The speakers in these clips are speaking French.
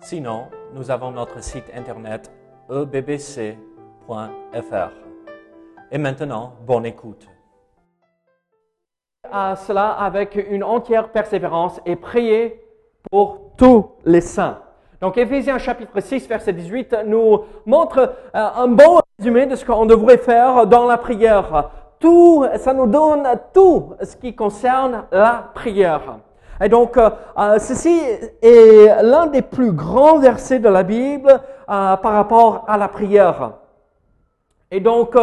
Sinon, nous avons notre site internet ebbc.fr. Et maintenant, bonne écoute. À cela avec une entière persévérance et prier pour tous les saints. Donc, Éphésiens chapitre 6, verset 18 nous montre euh, un bon résumé de ce qu'on devrait faire dans la prière. Tout, ça nous donne tout ce qui concerne la prière. Et donc, euh, euh, ceci est l'un des plus grands versets de la Bible euh, par rapport à la prière. Et donc,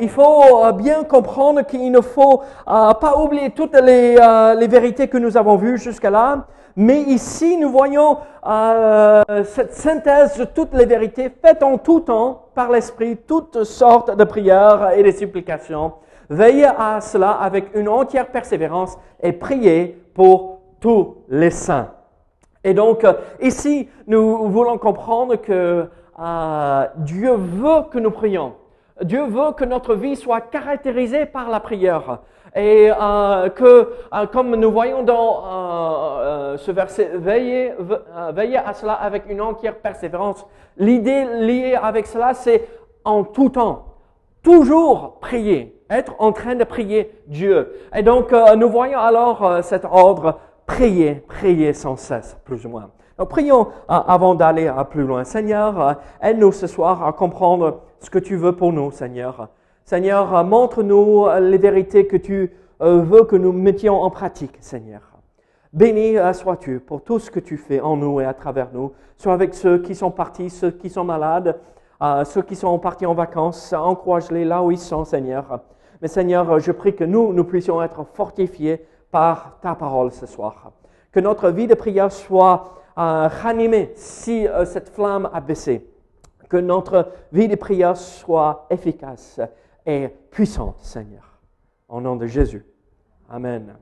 il faut bien comprendre qu'il ne faut pas oublier toutes les, les, vérités que nous avons vues jusqu'à là. Mais ici, nous voyons cette synthèse de toutes les vérités faites en tout temps par l'Esprit, toutes sortes de prières et de supplications. Veillez à cela avec une entière persévérance et priez pour tous les saints. Et donc, euh, ici, nous voulons comprendre que euh, Dieu veut que nous prions. Dieu veut que notre vie soit caractérisée par la prière. Et euh, que, comme nous voyons dans ce verset, veillez, veillez à cela avec une entière persévérance. L'idée liée avec cela, c'est en tout temps, toujours prier être en train de prier Dieu. Et donc, euh, nous voyons alors euh, cet ordre, prier, prier sans cesse, plus ou moins. Donc, prions euh, avant d'aller plus loin. Seigneur, aide-nous ce soir à comprendre ce que tu veux pour nous, Seigneur. Seigneur, montre-nous les vérités que tu veux que nous mettions en pratique, Seigneur. Béni sois-tu pour tout ce que tu fais en nous et à travers nous, soit avec ceux qui sont partis, ceux qui sont malades, ceux qui sont partis en vacances, encourage-les là où ils sont, Seigneur. Mais Seigneur, je prie que nous, nous puissions être fortifiés par ta parole ce soir. Que notre vie de prière soit euh, ranimée si euh, cette flamme a baissé. Que notre vie de prière soit efficace et puissante, Seigneur. Au nom de Jésus. Amen.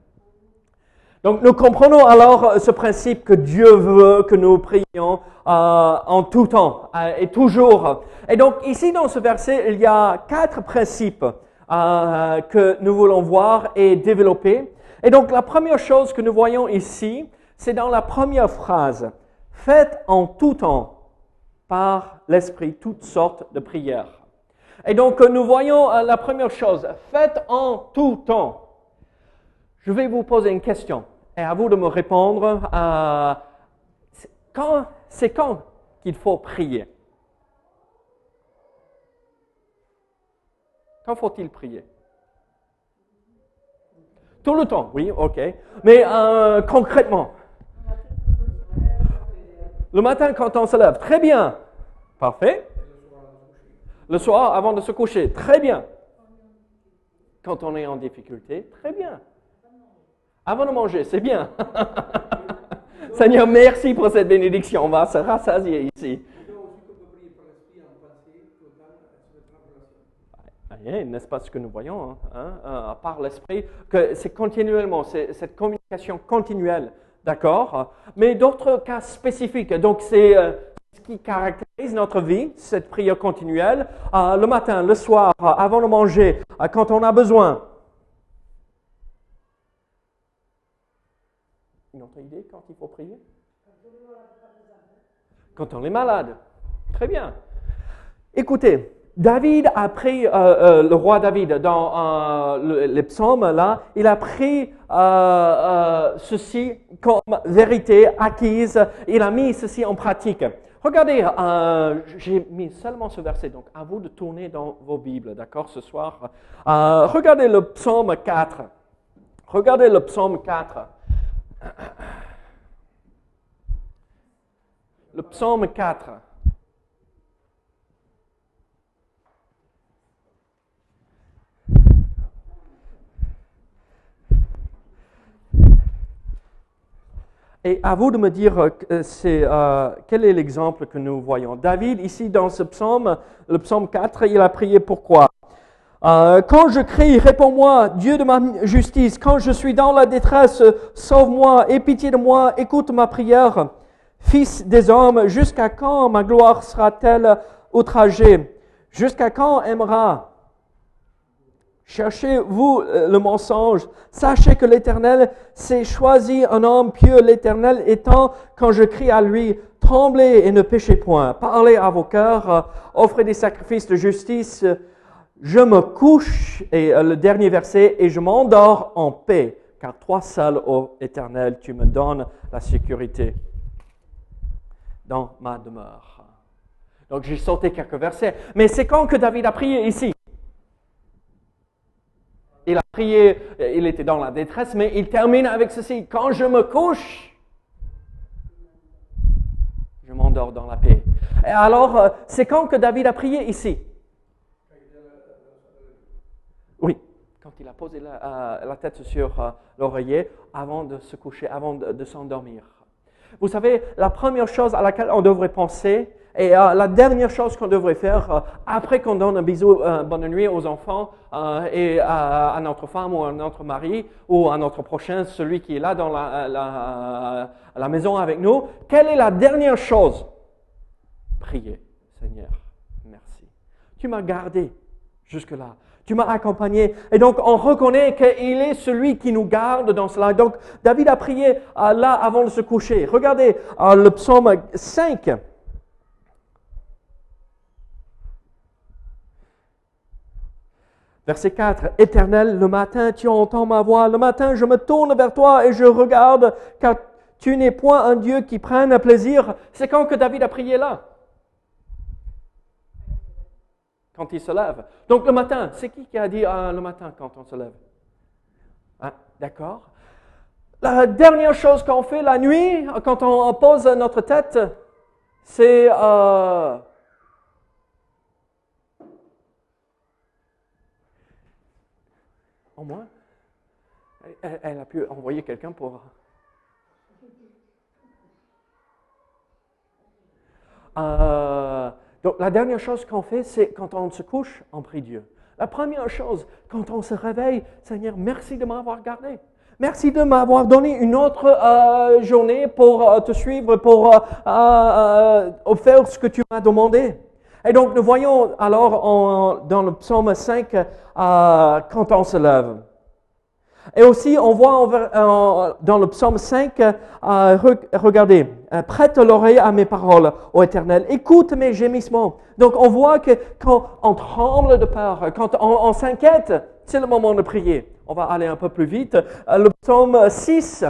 Donc nous comprenons alors euh, ce principe que Dieu veut que nous prions euh, en tout temps euh, et toujours. Et donc ici dans ce verset, il y a quatre principes euh, que nous voulons voir et développer. Et donc la première chose que nous voyons ici, c'est dans la première phrase. Faites en tout temps par l'Esprit toutes sortes de prières. Et donc nous voyons la première chose. Faites en tout temps. Je vais vous poser une question et à vous de me répondre. quand, c'est quand qu'il faut prier? Quand faut-il prier? Tout le temps, oui, ok. Mais euh, concrètement, le matin quand on se lève, très bien, parfait. Le soir avant de se coucher, très bien. Quand on est en difficulté, très bien. Avant de manger, c'est bien. Seigneur, merci pour cette bénédiction. On va se rassasier ici. n'est-ce pas ce que nous voyons, hein, hein euh, par l'esprit, que c'est continuellement, c'est cette communication continuelle, d'accord? Mais d'autres cas spécifiques, donc c'est euh, ce qui caractérise notre vie, cette prière continuelle, euh, le matin, le soir, avant de manger, quand on a besoin. Une autre idée quand faut prier Quand on est malade. Très bien. Écoutez, David a pris, euh, euh, le roi David, dans euh, les psaumes, là, il a pris ceci comme vérité acquise, il a mis ceci en pratique. Regardez, j'ai mis seulement ce verset, donc à vous de tourner dans vos Bibles, d'accord, ce soir. regardez le psaume 4. Regardez le psaume 4. Le psaume 4. Et à vous de me dire euh, c'est, euh, quel est l'exemple que nous voyons. David, ici dans ce psaume, le psaume 4, il a prié pourquoi? Euh, Quand je crie, réponds-moi, Dieu de ma justice. Quand je suis dans la détresse, sauve-moi, aie pitié de moi, écoute ma prière. Fils des hommes, jusqu'à quand ma gloire sera-t-elle outragée? Jusqu'à quand aimera? Cherchez-vous euh, le mensonge. Sachez que l'Éternel s'est choisi un homme pieux. L'Éternel étant, quand je crie à lui, tremblez et ne péchez point. Parlez à vos cœurs, euh, offrez des sacrifices de justice. Je me couche, et euh, le dernier verset, et je m'endors en paix, car toi seul, ô Éternel, tu me donnes la sécurité dans ma demeure. Donc j'ai sauté quelques versets. Mais c'est quand que David a prié? Ici il a prié, il était dans la détresse, mais il termine avec ceci. Quand je me couche, je m'endors dans la paix. Et alors, euh, c'est quand que David a prié? Ici Oui, quand il a posé la, euh, tête sur euh, l'oreiller avant de se coucher, avant de s'endormir. Vous savez, la première chose à laquelle on devrait penser, et euh, la dernière chose qu'on devrait faire, euh, après qu'on donne un bisou, euh, bonne nuit aux enfants et à, notre femme ou à notre mari ou à notre prochain, celui qui est là dans la, la, maison avec nous, quelle est la dernière chose? Priez, Seigneur, merci. Tu m'as gardé jusque-là. Tu m'as accompagné. Et donc, on reconnaît qu'il est celui qui nous garde dans cela. Donc, David a prié là avant de se coucher. Regardez le psaume 5. Verset 4, Éternel, le matin tu entends ma voix, le matin je me tourne vers toi et je regarde, car tu n'es point un Dieu qui prenne plaisir. C'est quand que David a prié là? Quand il se lève. Donc le matin, c'est qui qui a dit ah, le matin quand on se lève? Ah, D'accord. La dernière chose qu'on fait la nuit, quand on pose notre tête, c'est... Euh, Au moins, elle, a pu envoyer quelqu'un pour... Euh, donc la dernière chose qu'on fait, c'est quand on se couche, on prie Dieu. La première chose, quand on se réveille, Seigneur, merci de m'avoir gardé. Merci de m'avoir donné une autre euh, journée pour euh, te suivre, pour faire ce que tu m'as demandé. Et donc, nous voyons alors dans le psaume 5 euh, quand on se lève. Et aussi, on voit dans le psaume 5, euh, regardez, euh, prête l'oreille à mes paroles, ô Éternel, écoute mes gémissements. Donc, on voit que quand on tremble de peur, quand on, s'inquiète, c'est le moment de prier. On va aller un peu plus vite. le psaume 6,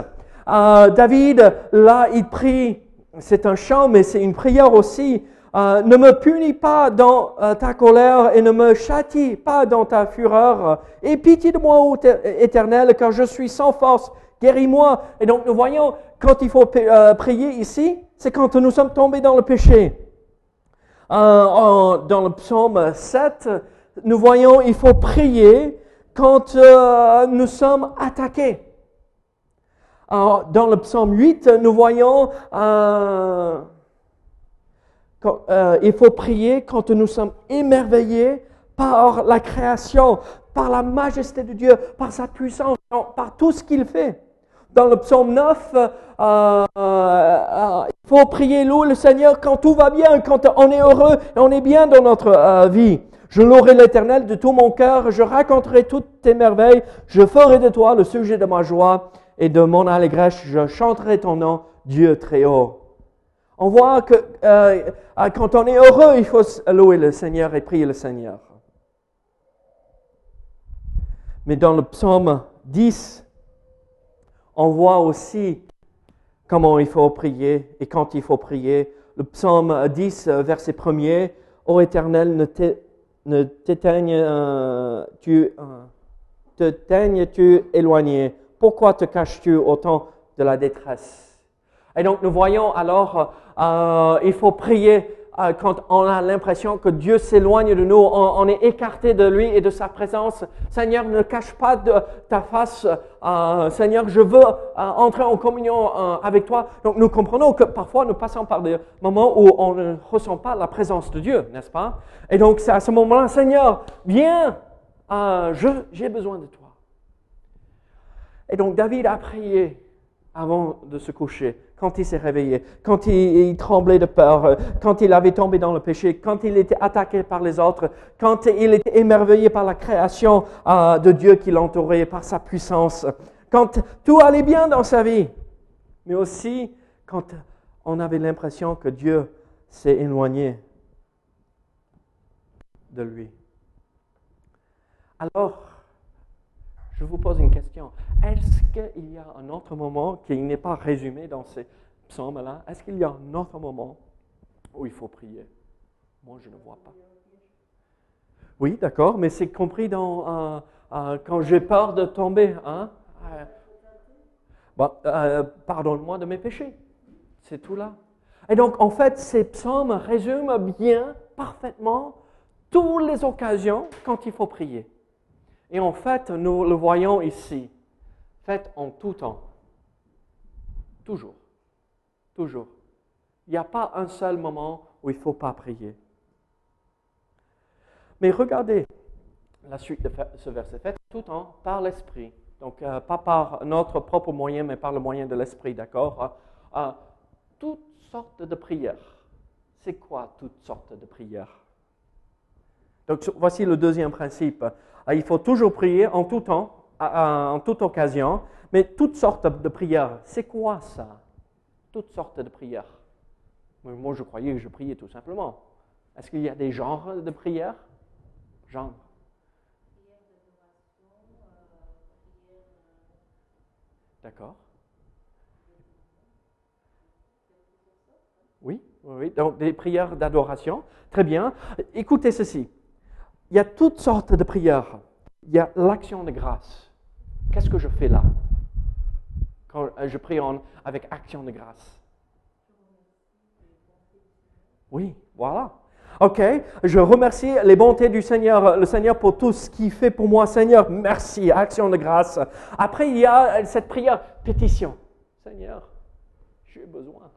David, là, il prie. C'est un chant, mais c'est une prière aussi. Euh, ne me punis pas dans euh, ta colère et ne me châtie pas dans ta fureur. Et pitié de moi, ô éternel, car je suis sans force. Guéris-moi. Et donc nous voyons, quand il faut euh, prier ici, c'est quand nous sommes tombés dans le péché. dans le psaume 7, nous voyons, il faut prier quand nous sommes attaqués. dans le psaume 8, nous voyons euh, il faut prier quand nous sommes émerveillés par la création, par la majesté de Dieu, par sa puissance, par tout ce qu'il fait. Dans le psaume 9, euh, euh, il faut prier, louer le Seigneur quand tout va bien, quand on est heureux et on est bien dans notre vie. Je louerai l'Éternel de tout mon cœur, je raconterai toutes tes merveilles, je ferai de toi le sujet de ma joie et de mon allégresse, je chanterai ton nom, Dieu très haut. On voit que euh, euh, quand on est heureux, il faut louer le Seigneur et prier le Seigneur. Mais dans le psaume 10, on voit aussi comment il faut prier et quand il faut prier. Le psaume 10, verset 1er, Ô Éternel, ne t'éteignes-tu te éloigné? Pourquoi te caches-tu au temps de la détresse et donc nous voyons alors, euh, il faut prier euh, quand on a l'impression que Dieu s'éloigne de nous, on, est écarté de lui et de sa présence. Seigneur, ne cache pas ta face. Euh, Seigneur, je veux entrer en communion avec toi. Donc nous comprenons que parfois nous passons par des moments où on ne ressent pas la présence de Dieu, n'est-ce pas? Et donc c'est à ce moment-là, Seigneur, viens, j'ai besoin de toi. Et donc David a prié avant de se coucher, quand il s'est réveillé, quand il, tremblait de peur, euh, quand il avait tombé dans le péché, quand il était attaqué par les autres, quand il était émerveillé par la création euh, de Dieu qui l'entourait, par sa puissance, quand tout allait bien dans sa vie, mais aussi quand on avait l'impression que Dieu s'est éloigné de lui. Alors, je vous pose une question. Est-ce qu'il y a un autre moment qui n'est pas résumé dans ces psaumes-là? Est-ce qu'il y a un autre moment où il faut prier? Moi, je ne vois pas. Oui, d'accord, mais c'est compris dans euh, euh, quand j'ai peur de tomber. Hein? Euh, pardonne-moi de mes péchés. C'est tout là. Et donc, en fait, ces psaumes résument bien, parfaitement, toutes les occasions quand il faut prier. Et en fait, nous le voyons ici. Faites en tout temps. Toujours. Toujours. Il n'y a pas un seul moment où il ne faut pas prier. Mais regardez la suite de ce verset. Faites tout temps par l'Esprit. Donc, euh, pas par notre propre moyen, mais par le moyen de l'Esprit, d'accord? Euh, Toutes sortes de prières. C'est quoi toutes sortes de prières? Donc, voici le deuxième principe. Ah, il faut toujours prier en tout temps, en toute occasion, mais toutes sortes de prières. C'est quoi ça? Toutes sortes de prières. Moi, je croyais que je priais tout simplement. Est-ce qu'il y a des genres de prières? Genres. D'accord. Oui, oui, donc des prières d'adoration. Très bien. Écoutez ceci il y a toutes sortes de prières. Il y a l'action de grâce. Qu'est-ce que je fais là? Quand je prie avec action de grâce Oui, voilà. OK, je remercie les bontés du Seigneur, le Seigneur pour tout ce qu'il fait pour moi. Seigneur, merci, action de grâce. Après, il y a cette prière, pétition. Seigneur, j'ai besoin.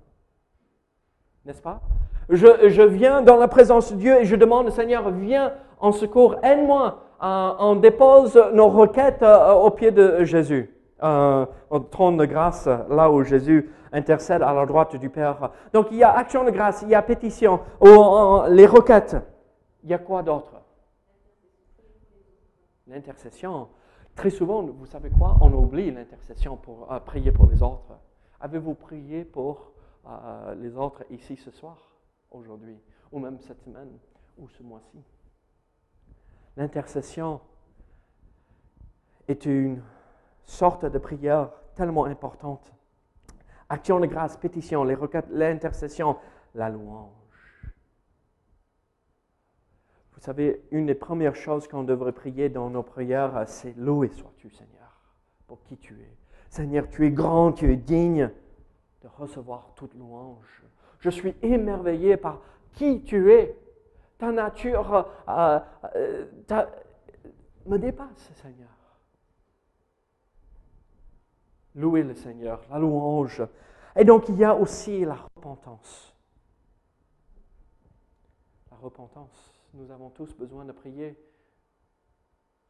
N'est-ce pas? Je, viens dans la présence de Dieu et je demande, Seigneur, viens en secours, aide-moi. Euh, on dépose nos requêtes euh, au pied de Jésus, euh, au trône de grâce, là où Jésus intercède à la droite du Père. Donc il y a action de grâce, il y a pétition, les requêtes. Il y a quoi d'autre? L'intercession. Très souvent, vous savez quoi? On oublie l'intercession pour prier pour les autres. Avez-vous prié pour les autres ici ce soir aujourd'hui, ou même cette semaine, ou ce mois-ci? L'intercession est une sorte de prière tellement importante. Action de grâce, pétition, les requêtes, l'intercession, la louange. Vous savez, une des premières choses qu'on devrait prier dans nos prières, c'est loué sois-tu, Seigneur, pour qui tu es. Seigneur, tu es grand, tu es digne de recevoir toute louange. Je suis émerveillé par qui tu es. Ta nature euh, euh, me dépasse, Seigneur. Louez le Seigneur, la louange. Et donc il y a aussi la repentance. La repentance. Nous avons tous besoin de prier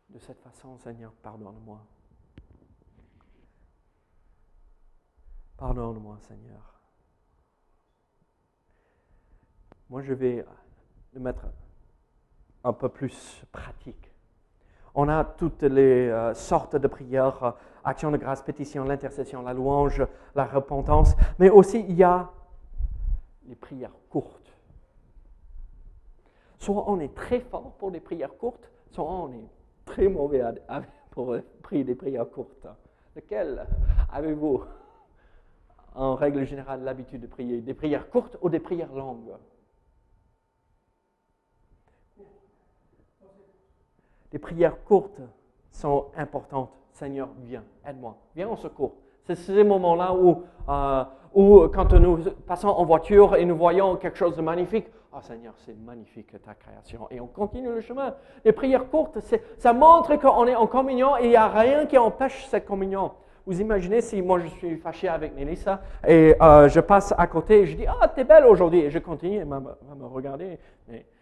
de cette façon, Seigneur, pardonne-moi. Pardonne-moi, Seigneur. Moi, je vais le mettre un peu plus pratique. On a toutes les euh, sortes de prières, euh, action de grâce, pétition, l'intercession, la louange, la repentance, mais aussi il y a les prières courtes. Soit on est très fort pour les prières courtes, soit on est très mauvais pour prier des prières courtes. Lequel avez-vous en règle générale l'habitude de prier? Des prières courtes ou des prières longues? Les prières courtes sont importantes. Seigneur, viens, aide-moi. Viens en secours. C'est ces moments-là où, euh, où, quand nous passons en voiture et nous voyons quelque chose de magnifique, oh Seigneur, c'est magnifique ta création. Et on continue le chemin. Les prières courtes, ça montre qu'on est en communion et il n'y a rien qui empêche cette communion. Vous imaginez si moi je suis fâché avec Mélissa et euh, je passe à côté et je dis Ah, t'es belle aujourd'hui. Et je continue, elle va me regarder.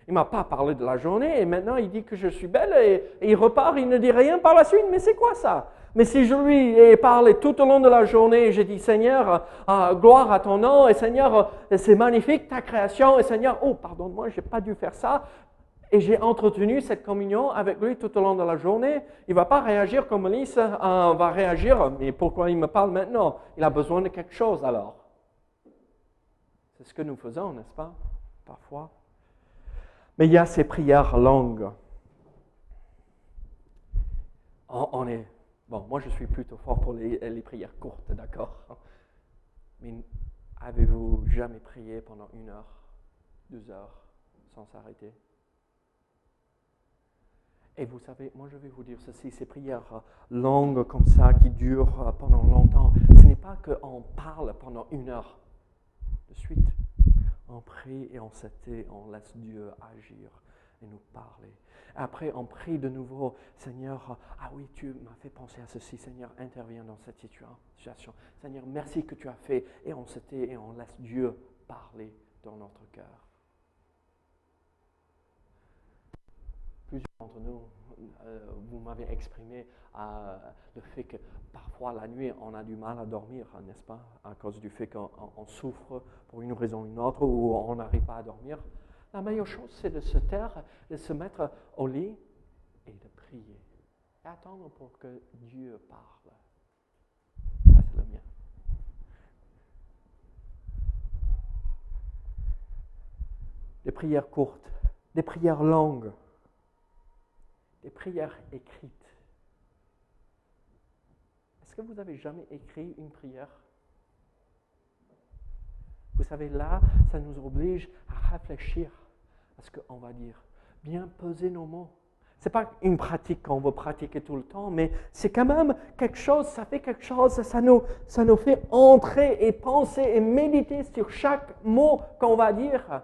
Il m'a pas parlé de la journée et maintenant il dit que je suis belle et, il repart, il ne dit rien par la suite. Mais c'est quoi ça? Mais si je lui ai parlé tout au long de la journée, j'ai dit Seigneur, euh, gloire à ton nom et Seigneur, euh, c'est magnifique ta création et Seigneur, oh pardonne-moi, j'ai pas dû faire ça. Et j'ai entretenu cette communion avec lui tout au long de la journée. Il va pas réagir comme Alice euh, va réagir. Mais pourquoi il me parle maintenant? Il a besoin de quelque chose alors. C'est ce que nous faisons, n'est-ce pas? Parfois. Mais il y a ces prières longues. On, est. Bon, moi je suis plutôt fort pour les, les prières courtes, d'accord? Mais avez-vous jamais prié pendant une heure, deux heures, sans s'arrêter? Et vous savez, moi je vais vous dire ceci, ces prières longues comme ça, qui durent pendant longtemps, ce n'est pas qu'on parle pendant une heure de suite. On prie et on s'était, on laisse Dieu agir et nous parler. Après, on prie de nouveau, Seigneur, ah oui, tu m'as fait penser à ceci, Seigneur, interviens dans cette situation. Seigneur, merci que tu as fait. Et on s'était et on laisse Dieu parler dans notre cœur. Nous, euh, vous m'avez exprimé euh, le fait que parfois la nuit, on a du mal à dormir, n'est-ce pas, à cause du fait qu'on souffre pour une raison ou une autre, ou on n'arrive pas à dormir. La meilleure chose, c'est de se taire, de se mettre au lit et de prier. Et attendre pour que Dieu parle. Ça, c'est le mien. Des prières courtes, des prières longues des prières écrites. Est-ce que vous avez jamais écrit une prière? Vous savez, là, ça nous oblige à réfléchir à ce qu'on va dire. Bien peser nos mots. Ce n'est pas une pratique qu'on veut pratiquer tout le temps, mais c'est quand même quelque chose, ça fait quelque chose, ça nous, ça nous fait entrer et penser et méditer sur chaque mot qu'on va dire.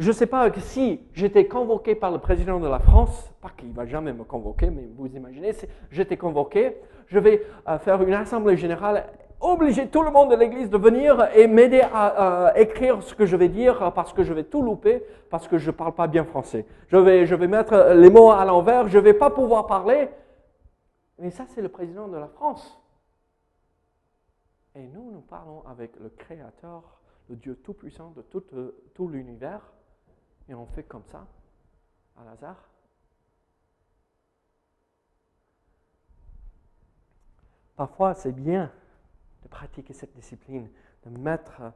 Je ne sais pas si j'étais convoqué par le président de la France, pas qu'il ne va jamais me convoquer, mais vous imaginez, si j'étais convoqué, je vais euh, faire une assemblée générale, obliger tout le monde de l'Église de venir et m'aider à, écrire ce que je vais dire parce que je vais tout louper, parce que je ne parle pas bien français. Je vais, je vais mettre les mots à l'envers, je ne vais pas pouvoir parler. Mais ça, c'est le président de la France. Et nous, nous parlons avec le Créateur, le Dieu Tout-Puissant de euh, tout l'univers et on fait comme ça, à hasard. Parfois, c'est bien de pratiquer cette discipline, de mettre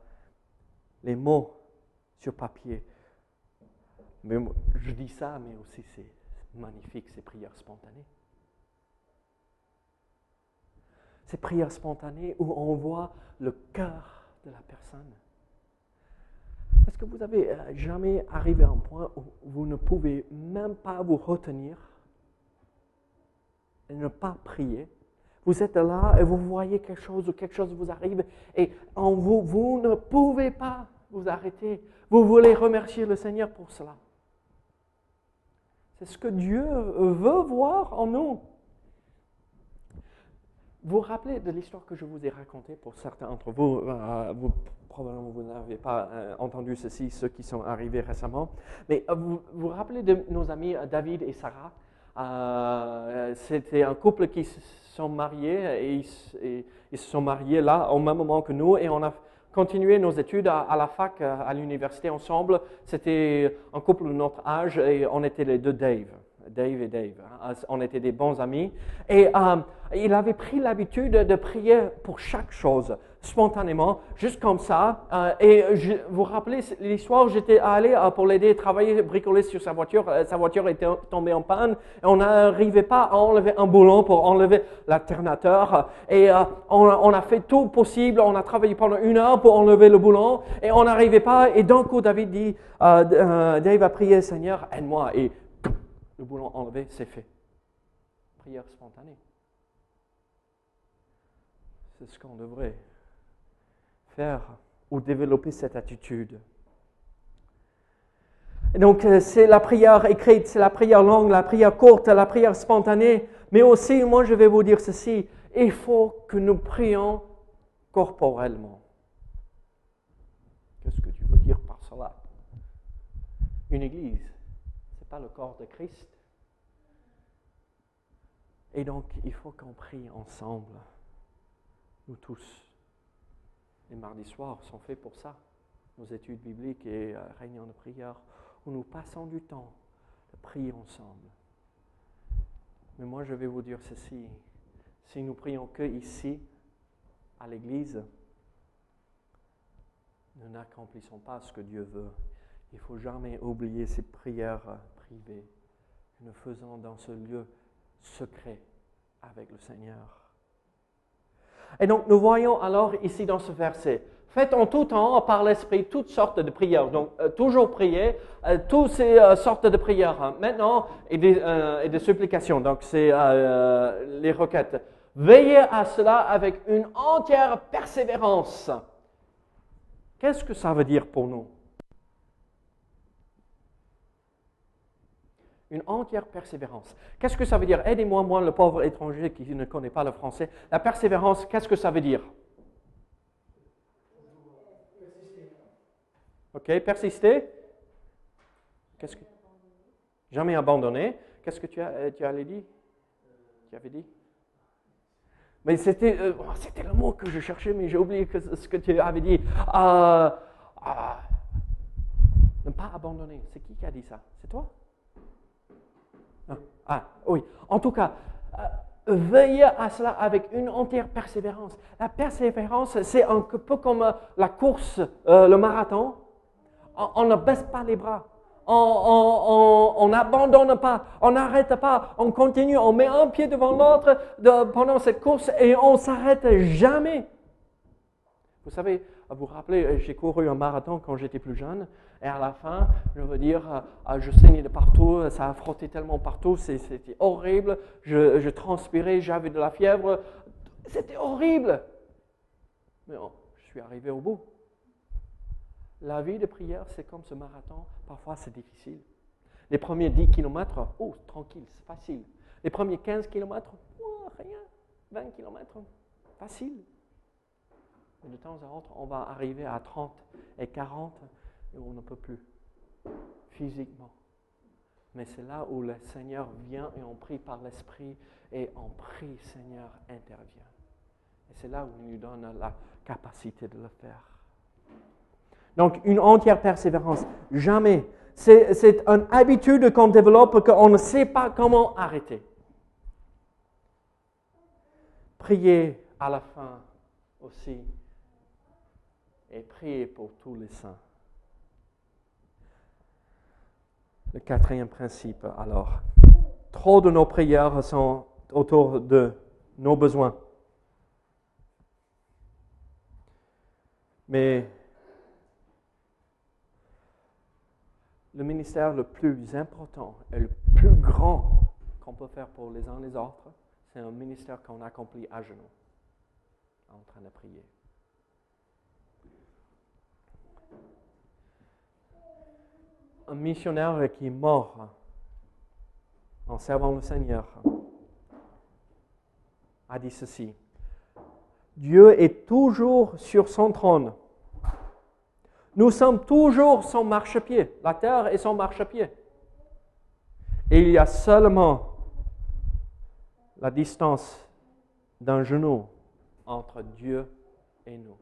les mots sur papier. Mais je dis ça, mais aussi c'est magnifique, ces prières spontanées. Ces prières spontanées où on voit le cœur de la personne. Est-ce que vous avez euh, jamais arrivé à un point où vous ne pouvez même pas vous retenir et ne pas prier? Vous êtes là et vous voyez quelque chose ou quelque chose vous arrive et en vous, vous ne pouvez pas vous arrêter. Vous voulez remercier le Seigneur pour cela. C'est ce que Dieu veut voir en nous. Vous vous rappelez de l'histoire que je vous ai racontée pour certains d'entre vous, euh, vous probablement vous n'avez pas euh, entendu ceci, ceux qui sont arrivés récemment, mais euh, vous vous rappelez de nos amis David et Sarah C'était un couple qui se sont mariés et ils, se sont mariés là au même moment que nous et on a continué nos études à la fac, à l'université ensemble. C'était un couple de notre âge et on était les deux Dave. Dave et Dave. Hein. On était des bons amis. Et euh, il avait pris l'habitude de prier pour chaque chose, spontanément, juste comme ça. Euh, et vous vous rappelez l'histoire, j'étais allé euh, pour l'aider à travailler, bricoler sur sa voiture. sa voiture était tombée en panne. On n'arrivait pas à enlever un boulon pour enlever l'alternateur. Et on, a fait tout possible. On a travaillé pendant une heure pour enlever le boulon. Et on n'arrivait pas. Et d'un coup, David dit, Dave a prié, Seigneur, aide-moi. Le boulon enlevé, c'est fait. Prière spontanée. c'est ce qu'on devrait faire ou développer cette attitude. Donc, euh, c'est la prière écrite, c'est la prière longue, la prière courte, la prière spontanée. Mais aussi, moi, je vais vous dire ceci, il faut que nous prions corporellement. Qu'est-ce que tu veux dire par cela? Une église, pas le corps de Christ. Et donc, il faut qu'on prie ensemble, nous tous. Les mardis soirs sont faits pour ça, nos études bibliques et euh, réunions de prière, où nous passons du temps de prier ensemble. Mais moi, je vais vous dire ceci. Si nous prions que ici, à l'église, nous n'accomplissons pas ce que Dieu veut. Il faut jamais oublier ces prières privées que nous faisons dans ce lieu secret avec le Seigneur. Et donc, nous voyons alors ici dans ce verset, faites en tout temps par l'Esprit toutes sortes de prières. Donc, euh, toujours prier, euh, toutes ces euh, sortes de prières. Hein. Maintenant, et des, et des, supplications. Donc, c'est les requêtes. Veillez à cela avec une entière persévérance. Qu'est-ce que ça veut dire pour nous? Une entière persévérance. Qu'est-ce que ça veut dire? Aidez-moi, moi, le pauvre étranger qui ne connaît pas le français. La persévérance, qu'est-ce que ça veut dire? Ok, persister. Qu'est-ce que jamais abandonné. Qu'est-ce que tu as, tu allais dire? Tu avais dit? Mais c'était, euh, oh, c'était le mot que je cherchais, mais j'ai oublié ce que tu avais dit. Euh, euh, ne pas abandonner. C'est qui qui a dit ça? C'est toi? Ah, oui. En tout cas, euh, veillez à cela avec une entière persévérance. La persévérance, c'est un peu comme euh, la course, euh, le marathon. On, ne baisse pas les bras. On n'abandonne pas, on n'arrête pas, on continue, on met un pied devant l'autre pendant cette course et on s'arrête jamais. Vous savez, vous vous rappelez, j'ai couru un marathon quand j'étais plus jeune, et à la fin, je veux dire, euh, euh, je saignais de partout, ça a frotté tellement partout, c'était horrible, je, transpirais, j'avais de la fièvre, c'était horrible. Mais je suis arrivé au bout. La vie de prière, c'est comme ce marathon, parfois c'est difficile. Les premiers 10 km, oh, tranquille, c'est facile. Les premiers 15 km, oh, rien. 20 km, facile de temps à autre, on va arriver à 30 et 40 et on ne peut plus physiquement. Mais c'est là où le Seigneur vient et on prie par l'Esprit et on prie, Seigneur, intervient. Et c'est là où il nous donne la capacité de le faire. Donc, une entière persévérance. Jamais. C'est une habitude qu'on développe qu'on ne sait pas comment arrêter. Priez à la fin aussi et prier pour tous les saints. Le quatrième principe, alors, trop de nos prières sont autour de nos besoins. Mais le ministère le plus important et le plus grand qu'on peut faire pour les uns les autres, c'est un ministère qu'on accomplit à genoux, en train de prier. Un missionnaire qui est mort en servant le Seigneur a dit ceci. Dieu est toujours sur son trône. Nous sommes toujours son marchepied. La terre est son marchepied. Et il y a seulement la distance d'un genou entre Dieu et nous,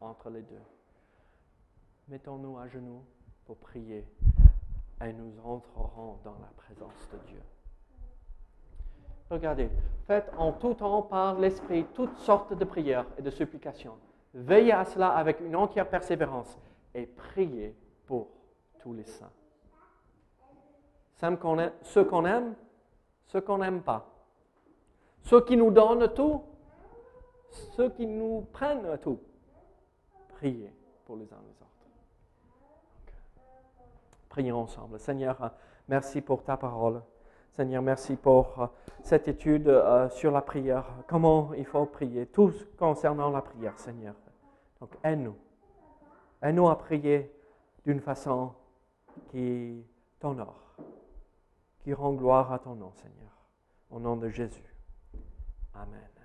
entre les deux. Mettons-nous à genoux prier et nous entrerons dans la présence de Dieu. Regardez, faites en tout temps par l'Esprit toutes sortes de prières et de supplications. Veillez à cela avec une entière persévérance et priez pour tous les saints. Ceux qu'on aime, ceux qu'on n'aime pas. Ceux qui nous donnent tout, ceux qui nous prennent tout. Priez pour les uns les autres. Prions ensemble. Seigneur, merci pour ta parole. Seigneur, merci pour euh, cette étude euh, sur la prière, comment il faut prier, tout concernant la prière, Seigneur. Donc, aide-nous. Aide-nous à prier d'une façon qui t'honore, qui rend gloire à ton nom, Seigneur. Au nom de Jésus. Amen.